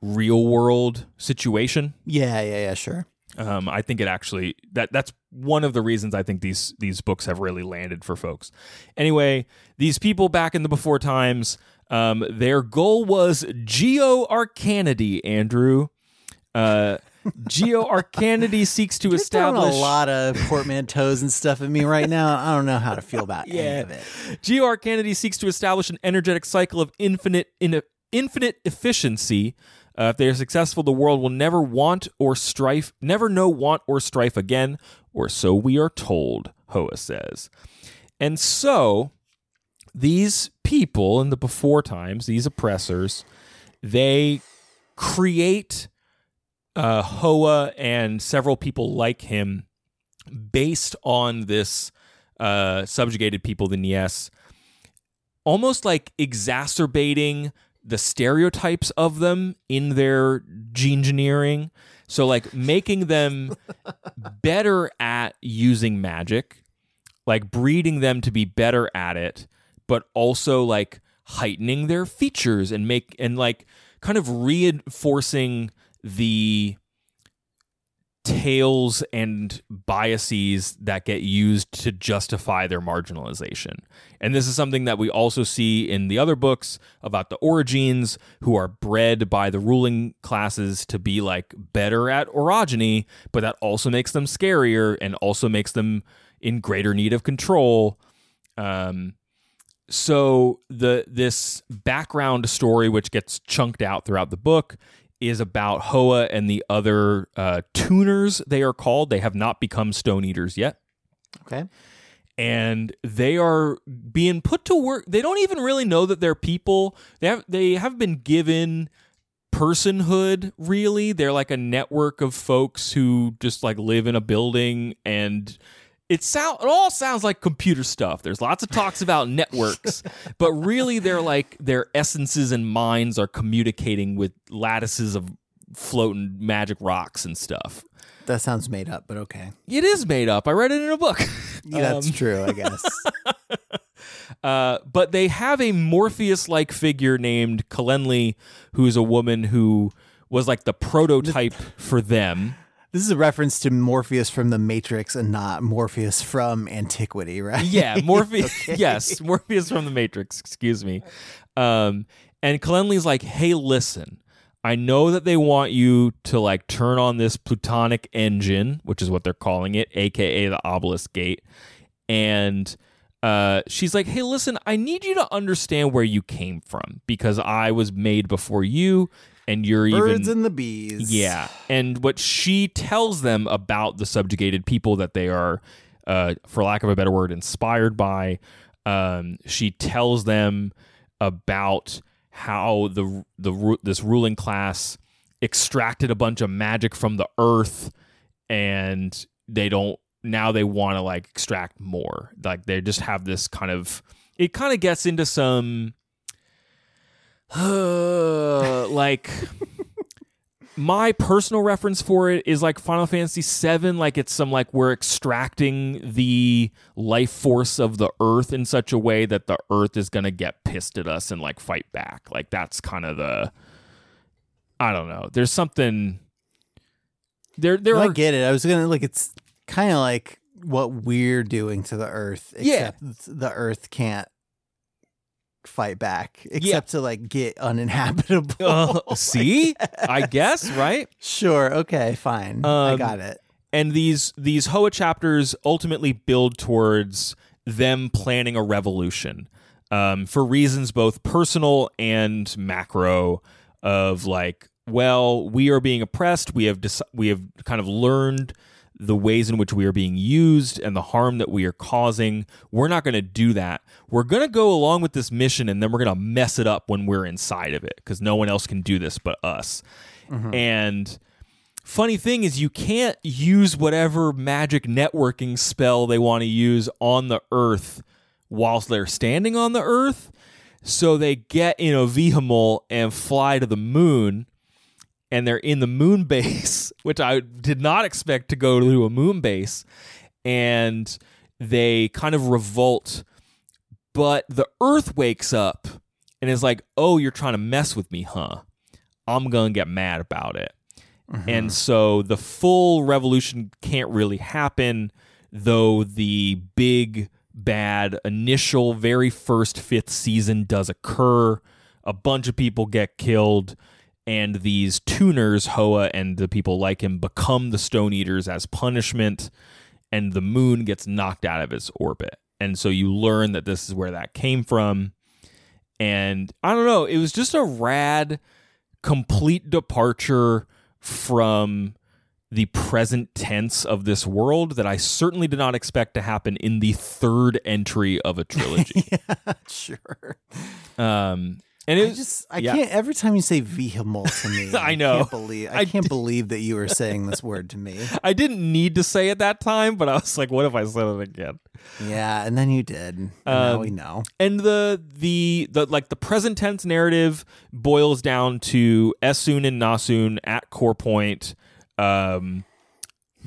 real world situation. Yeah, yeah, yeah, sure. Um, I think it actually that that's one of the reasons I think these these books have really landed for folks. Anyway, these people back in the before times, um, their goal was Geoarcanity. Andrew, uh, Geoarcanity seeks to You're establish a lot of portmanteaus and stuff at me right now. I don't know how to feel about any Yeah. of it. Geoarcanity seeks to establish an energetic cycle of infinite in infinite efficiency. Uh, if they are successful, the world will never want or strife, never know want or strife again, or so we are told. Hoa says, and so these people in the before times, these oppressors, they create uh, Hoa and several people like him, based on this uh, subjugated people, the Niess, almost like exacerbating the stereotypes of them in their gene engineering. So, like, making them better at using magic, like breeding them to be better at it, but also like heightening their features and make and like kind of reinforcing the tales and biases that get used to justify their marginalization. And this is something that we also see in the other books about the Orogenes who are bred by the ruling classes to be like better at orogeny, but that also makes them scarier and also makes them in greater need of control. Um, so the this background story, which gets chunked out throughout the book, is about Hoa and the other uh, tuners. They are called. They have not become stone eaters yet, Okay. and they are being put to work. They don't even really know that they're people. They have they have been given personhood. Really, they're like a network of folks who just like live in a building and it sound it all sounds like computer stuff. There's lots of talks about networks, but really they're like their essences and minds are communicating with lattices of floating magic rocks and stuff. That sounds made up, but okay. It is made up. I read it in a book. Yeah, that's Um, true, I guess. Uh, but they have a Morpheus-like figure named Kelenli, who's a woman who was like the prototype for them. This is a reference to Morpheus from the Matrix and not Morpheus from antiquity, right? Yeah, Morpheus. Yes, Morpheus from the Matrix. Excuse me. Um, and Kelenli's like, "Hey, listen, I know that they want you to like turn on this plutonic engine, which is what they're calling it, aka the Obelisk Gate." And uh, she's like, "Hey, listen, I need you to understand where you came from because I was made before you, and you're Birds even and the bees. yeah. And what she tells them about the subjugated people that they are, uh, for lack of a better word, inspired by, um, she tells them about how the the this ruling class extracted a bunch of magic from the earth, and they don't now they want to like extract more. Like they just have this kind of it kind of gets into some like my personal reference for it is like Final Fantasy VII. Like it's some like we're extracting the life force of the Earth in such a way that the Earth is gonna get pissed at us and like fight back. Like that's kind of the I don't know. There's something there. There No, I get it. I was gonna like it's kind of like what we're doing to the Earth, Yeah. except the Earth can't fight back, except to like get uninhabitable. uh, see. I guess right. sure, okay, fine, I Um, got it. and these these Hoa chapters ultimately build towards them planning a revolution um, for reasons both personal and macro of like well we are being oppressed we have dec- we have kind of learned the ways in which we are being used and the harm that we are causing we're not going to do that. We're going to go along with this mission and then we're going to mess it up when we're inside of it because no one else can do this but us. Mm-hmm. And funny thing is you can't use whatever magic networking spell they want to use on the earth whilst they're standing on the earth so they get in a vehicle and fly to the moon and they're in the moon base which i did not expect to go to a moon base and they kind of revolt. But the earth wakes up and is like oh you're trying to mess with me huh? I'm gonna get mad about it. Mm-hmm. And so the full revolution can't really happen, though the big, bad initial, very first fifth season does occur. A bunch of people get killed, and these tuners, Hoa and the people like him, become the Stone Eaters as punishment, and the moon gets knocked out of its orbit. And so you learn that this is where that came from. And I don't know, it was just a rad, complete departure from the present tense of this world that I certainly did not expect to happen in the third entry of a trilogy. yeah, sure. um, And it I was, just I yeah. can't every time you say vehimal to me. I know. can't believe I, I can't did- believe that you were saying this word to me. I didn't need to say it that time, but I was like, what if I said it again? Yeah, and then you did. And now Um, we know. and the the the like the present tense narrative boils down to Essun and Nassun at core point um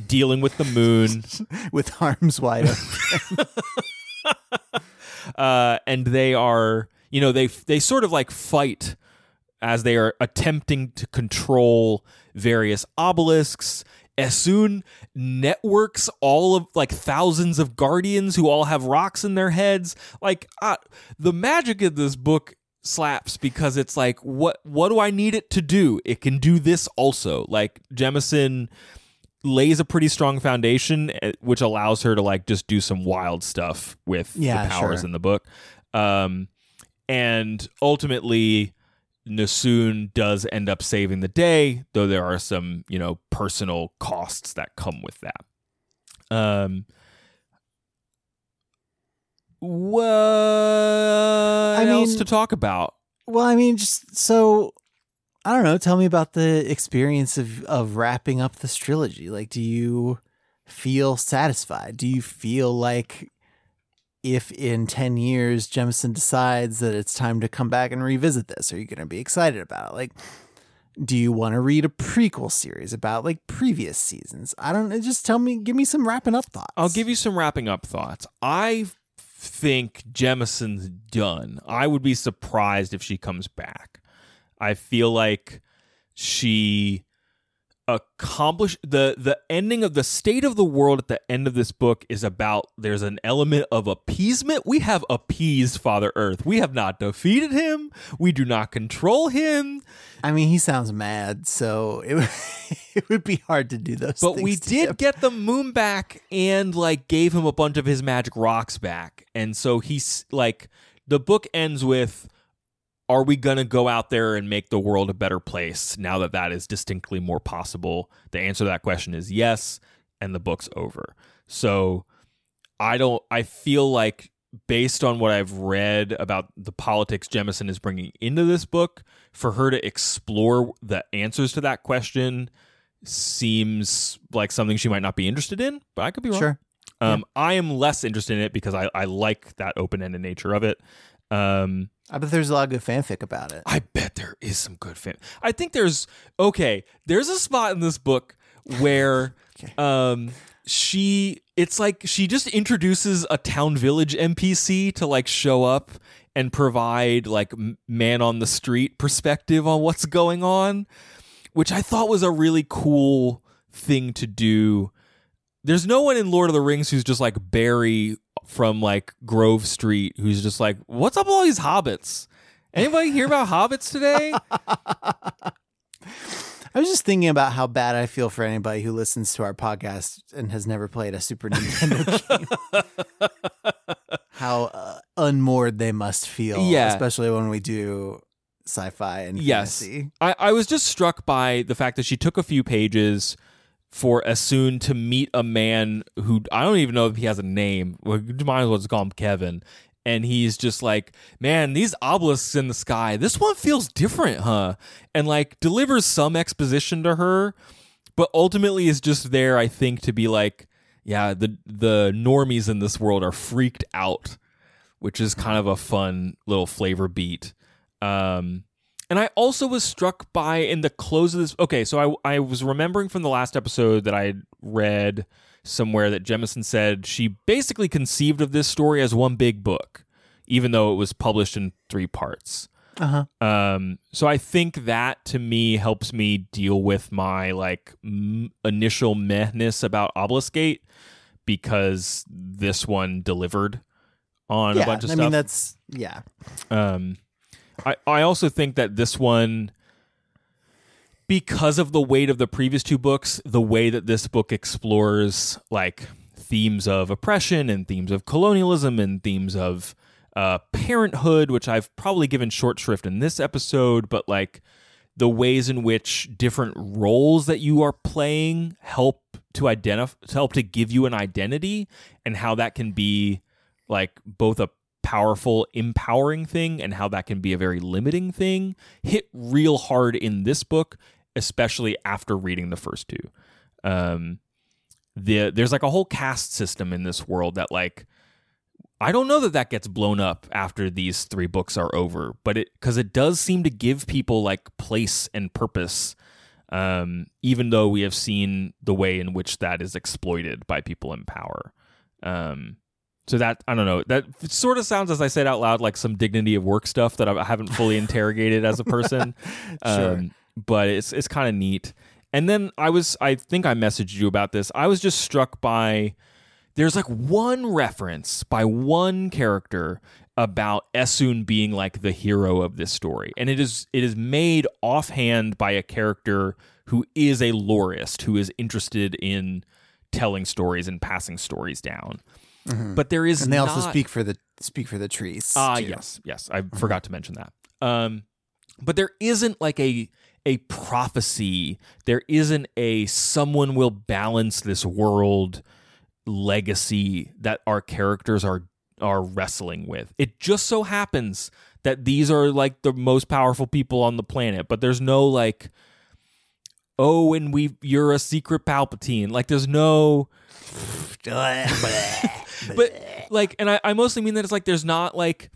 dealing with the moon With arms wide open. uh and they are you know they they sort of like fight as they are attempting to control various obelisks Essun networks all of like thousands of guardians who all have rocks in their heads. Like uh, the magic of this book slaps because it's like what what do I need it to do? It can do this also. Like Jemisin lays a pretty strong foundation eh, which allows her to like just do some wild stuff with Yeah, the powers sure. in the book. Um and ultimately Nassun does end up saving the day, though there are some, you know, personal costs that come with that. Um what else mean- to talk about? Well, I mean, just so I don't know. Tell me about the experience of of wrapping up this trilogy. Like, do you feel satisfied? Do you feel like if in ten years Jemisin decides that it's time to come back and revisit this, are you going to be excited about it? Like, do you want to read a prequel series about like previous seasons? I don't know. Just tell me. Give me some wrapping up thoughts. I'll give you some wrapping up thoughts. I think Jemisin's done. I would be surprised if she comes back. I feel like she accomplished the the ending of the state of the world at the end of this book is about there's an element of appeasement we have appeased father earth we have not defeated him we do not control him I mean, he sounds mad, so it would, it would be hard to do those. But we did him. get the moon back and like gave him a bunch of his magic rocks back. And so he's like the book ends with are we going to go out there and make the world a better place now that that is distinctly more possible? The answer to that question is yes and the book's over. So I don't I feel like based on what I've read about the politics Jemisin is bringing into this book, for her to explore the answers to that question seems like something she might not be interested in, but I could be wrong. Sure. Um, I am less interested in it because I, I like that open ended nature of it. Um, I bet there's a lot of good fanfic about it. I bet there is some good fan. I think there's okay. There's a spot in this book where Okay. um she it's like she just introduces a town village NPC to like show up and provide like man on the street perspective on what's going on, which I thought was a really cool thing to do. There's no one in Lord of the Rings who's just like Barry from like Grove Street who's just like, "What's up with all these hobbits?" Anybody hear about hobbits today? I was just thinking about how bad I feel for anybody who listens to our podcast and has never played a Super Nintendo game. how uh, unmoored they must feel, Yeah. especially when we do sci-fi and Yes. fantasy. I, I was just struck by the fact that she took a few pages for Essun to meet a man who I don't even know if he has a name. We might as well just call him Kevin. And he's just like, man, these obelisks in the sky, this one feels different, huh? And like delivers some exposition to her, but ultimately is just there, I think, to be like, yeah, the the normies in this world are freaked out, which is kind of a fun little flavor beat. Um, and I also was struck by in the close of this. Okay, so I I was remembering from the last episode that I read somewhere that Jemisin said she basically conceived of this story as one big book, even though it was published in three parts. Uh huh. Um, so I think that to me helps me deal with my like m- initial mehness about Obelisk Gate because this one delivered on Yeah, a bunch of I stuff. mean that's yeah. Um, I I also think that this one, because of the weight of the previous two books, the way that this book explores like themes of oppression and themes of colonialism and themes of uh, parenthood, which I've probably given short shrift in this episode, but like the ways in which different roles that you are playing help to identify, help to give you an identity, and how that can be like both a powerful, empowering thing and how that can be a very limiting thing hit real hard in this book, especially after reading the first two. Um, the there's like a whole caste system in this world that like I don't know that that gets blown up after these three books are over, but it because it does seem to give people like place and purpose. Um, even though we have seen the way in which that is exploited by people in power. Um, so that I don't know. That sort of sounds, as I said out loud, like some dignity of work stuff that I haven't fully interrogated as a person. Sure. Um, but it's it's kind of neat. And then I was, I think I messaged you about this. I was just struck by there's like one reference by one character about Essun being like the hero of this story. And it is it is made offhand by a character who is a lorist, who is interested in telling stories and passing stories down. But there is Mm-hmm. and they also speak for the speak for the trees. Ah, too. yes, yes. I forgot to mention that. Um, but there isn't like a a prophecy. There isn't a someone will balance this world legacy that our characters are are wrestling with. It just so happens that these are like the most powerful people on the planet, but there's no like oh and we you're a secret palpatine. Like there's no but like and I, I mostly mean that it's like there's not like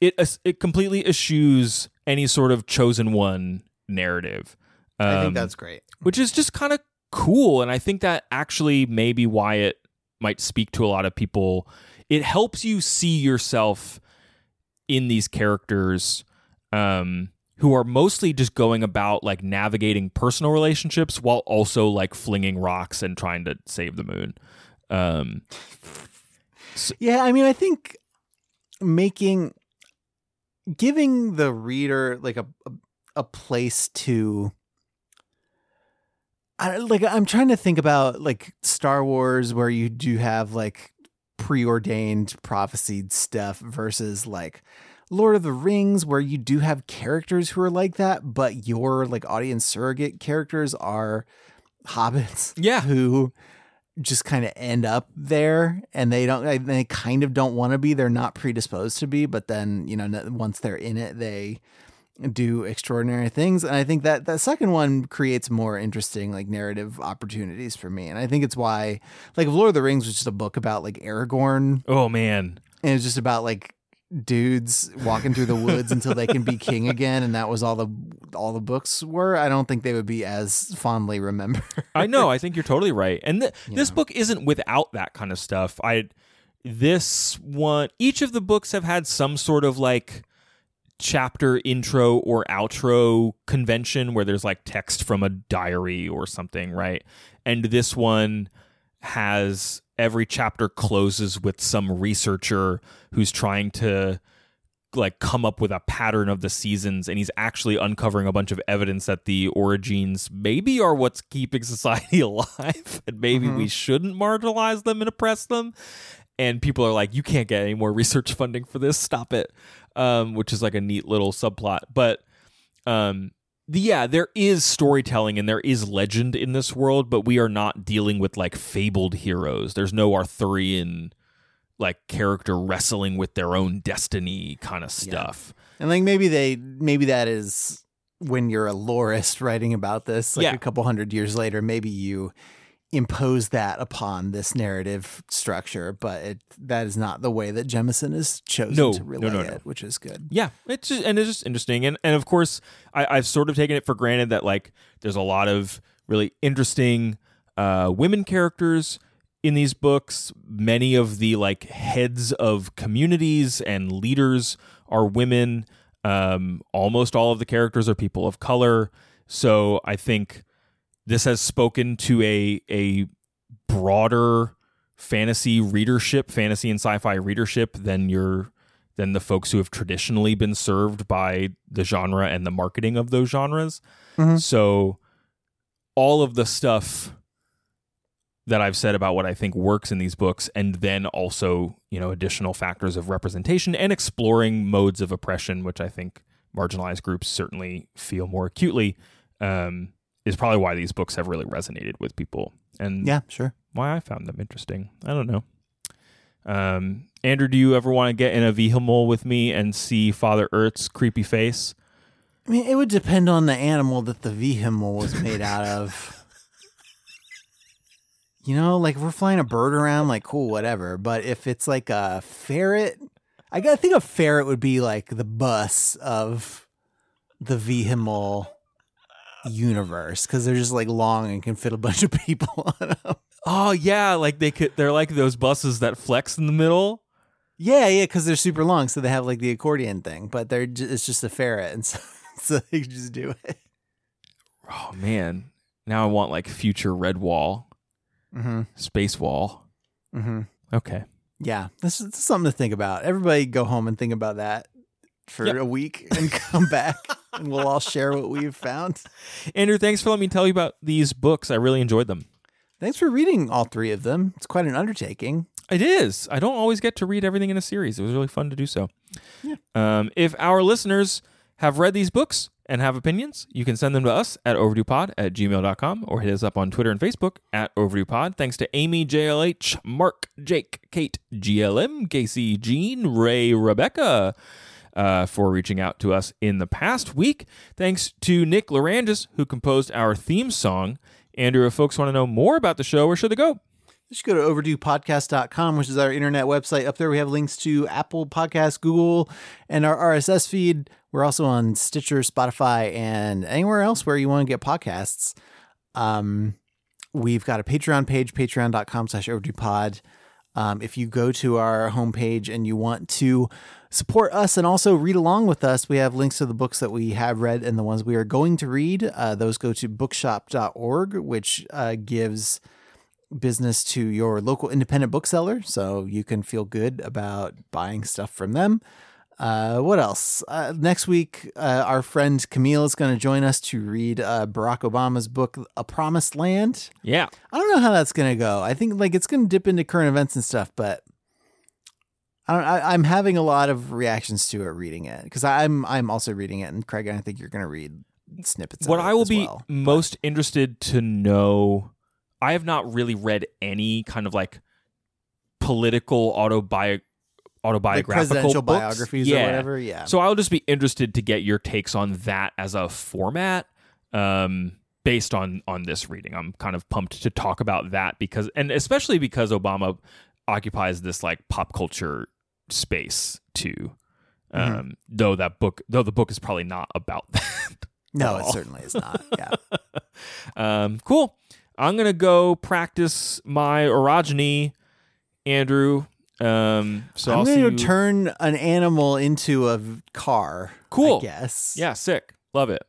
it it completely eschews any sort of chosen one narrative um, I think that's great. which is just kind of cool and i think that actually maybe why it might speak to a lot of people it helps you see yourself in these characters um who are mostly just going about like navigating personal relationships while also like flinging rocks and trying to save the moon um Yeah, I mean, I think making giving the reader like a a, a place to I like I'm trying to think about like Star Wars where you do have like preordained prophesied stuff versus like Lord of the Rings where you do have characters who are like that but your like audience surrogate characters are hobbits Yeah. who just kind of end up there and they don't they kind of don't want to be they're not predisposed to be but then you know once they're in it they do extraordinary things and i think that that second one creates more interesting like narrative opportunities for me and i think it's why like if lord of the rings was just a book about like aragorn. Oh man. And it's just about like dudes walking through the woods until they can be king again and that was all the all the books were i don't think they would be as fondly remembered I know. I think you're totally right. And th- this know. book isn't without that kind of stuff. I this one each of the books have had some sort of like chapter intro or outro convention where there's like text from a diary or something, right? And this one has every chapter closes with some researcher who's trying to like come up with a pattern of the seasons and he's actually uncovering a bunch of evidence that the orogenes maybe are what's keeping society alive and maybe we shouldn't marginalize them and oppress them. And people are like you can't get any more research funding for this. Stop it. Um, which is like a neat little subplot. But um, yeah there is storytelling and there is legend in this world but we are not dealing with like fabled heroes there's no arthurian like character wrestling with their own destiny kind of stuff. And like maybe they maybe that is when you're a lorist writing about this, like Yeah. a couple hundred years later, maybe you impose that upon this narrative structure, but it that is not the way that Jemisin has chosen No, to relay no, no. it, which is good. Yeah, it's just, and it's just interesting, and and of course, I, I've sort of taken it for granted that like there's a lot of really interesting uh, women characters in these books. Many of the like heads of communities and leaders are women. Um, almost all of the characters are people of color. So I think this has spoken to a a broader fantasy readership, fantasy and sci-fi readership than your than the folks who have traditionally been served by the genre and the marketing of those genres. Mhm. So all of the stuff that I've said about what I think works in these books and then also, you know, additional factors of representation and exploring modes of oppression which I think marginalized groups certainly feel more acutely um, is probably why these books have really resonated with people and Yeah, sure. why I found them interesting. I don't know. Um, Andrew, do you ever want to get in a vehicle with me and see Father Earth's creepy face? I mean, it would depend on the animal that the vehicle was made out of. You know, like if we're flying a bird around, like cool, whatever. But if it's like a ferret, I gotta think a ferret would be like the bus of the vehicle universe because they're just like long and can fit a bunch of people on them. Oh yeah, like they could. They're like those buses that flex in the middle. Yeah, yeah, because they're super long, so they have like the accordion thing, but they're ju- it's just a ferret, and so, so they can just do it. Oh man, now I want like future Redwall, Mm-hmm. space wall. Mm-hmm. Okay. Yeah, this is something to think about. Everybody go home and think about that for Yep. a week and come back and we'll all share what we've found. Andrew, thanks for letting me tell you about these books. I really enjoyed them. Thanks for reading all three of them. It's quite an undertaking. It is. I don't always get to read everything in a series. It was really fun to do so. Um, if our listeners have read these books and have opinions, you can send them to us at overduepod at gmail.com or hit us up on Twitter and Facebook at overduepod. Thanks to Amy, JLH, Mark, Jake, Kate, GLM, Casey, Jean, Ray, Rebecca. Uh, for reaching out to us in the past week. Thanks to Nick Lerangis, who composed our theme song. Andrew, if folks want to know more about the show, where should they go? Should go to overduepodcast.com, which is our internet website. Up there, we have links to Apple Podcasts, Google, and our RSS feed. We're also on Stitcher, Spotify, and anywhere else where you want to get podcasts. Um, we've got a Patreon page, patreon.com slash overduepod. Um, if you go to our homepage and you want to support us and also read along with us, we have links to the books that we have read and the ones we are going to read. Uh, those go to bookshop.org, which uh, gives business to your local independent bookseller so you can feel good about buying stuff from them. Uh, what else? Uh, next week, uh, our friend Camille is going to join us to read uh, Barack Obama's book, A Promised Land. Yeah. I don't know how that's going to go. I think like it's going to dip into current events and stuff, but I don't, I, I'm having a lot of reactions to it reading it because I'm I'm also reading it, and Craig, I think you're going to read snippets. what of it What I will be well. most interested to know, I have not really read any kind of like political autobi- like autobiographical presidential books. biographies yeah. or whatever. Yeah. So I'll just be interested to get your takes on that as a format. Um, based on on this reading, I'm kind of pumped to talk about that because, and especially because Obama occupies this like pop culture space too. Um, Mm-hmm. though that book, though the book is probably not about that. no, it certainly is not. Yeah. Um, cool. I'm gonna go practice my orogeny, Andrew. Um, so I'm I'll to you. turn an animal into a car. Cool. I guess. yeah, sick. Love it.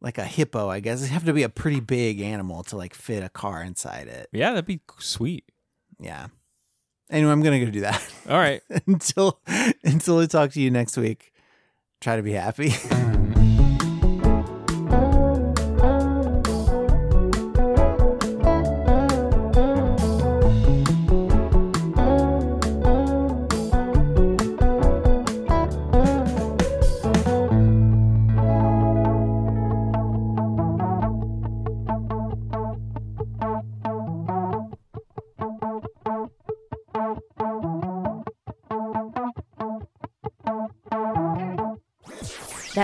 Like a hippo, I guess. It have to be a pretty big animal to like fit a car inside it. Yeah, that'd be sweet. Yeah. Anyway, I'm going to go do that All right. until until I talk to you next week. Try to be happy.